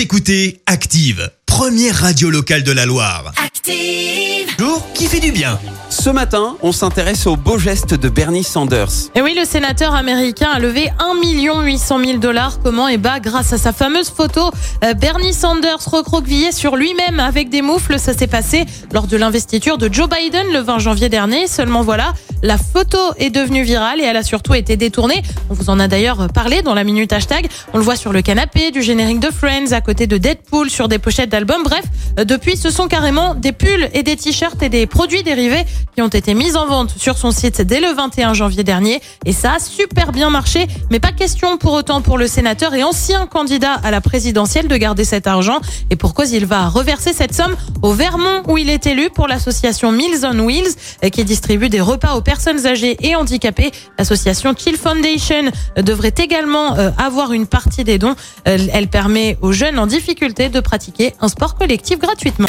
Vous écoutez Active, première radio locale de la Loire. Active. Jour qui fait du bien. Ce matin, on s'intéresse au beau geste de Bernie Sanders. Et oui, le sénateur américain a levé 1 800 000 dollars. Comment Et bah, grâce à sa fameuse photo, euh, Bernie Sanders recroquevillé sur lui-même avec des moufles. Ça s'est passé lors de l'investiture de Joe Biden le 20 janvier dernier. Seulement voilà, la photo est devenue virale et elle a surtout été détournée. On vous en a d'ailleurs parlé dans la minute hashtag. On le voit sur le canapé du générique de Friends, à côté de Deadpool, sur des pochettes d'albums. Bref, euh, depuis, ce sont carrément des pulls et des t-shirts et des produits dérivés qui ont été mis en vente sur son site dès le 21 janvier dernier. Et ça a super bien marché. Mais pas question pour autant pour le sénateur et ancien candidat à la présidentielle de garder cet argent. Et pour cause, il va reverser cette somme au Vermont où il est élu pour l'association Meals on Wheels euh, qui distribue des repas aux personnes âgées et handicapées. L'association Chill Foundation euh, devrait également euh, avoir une partie des dons. Elle permet aux jeunes en difficulté de pratiquer un sport collectif gratuitement.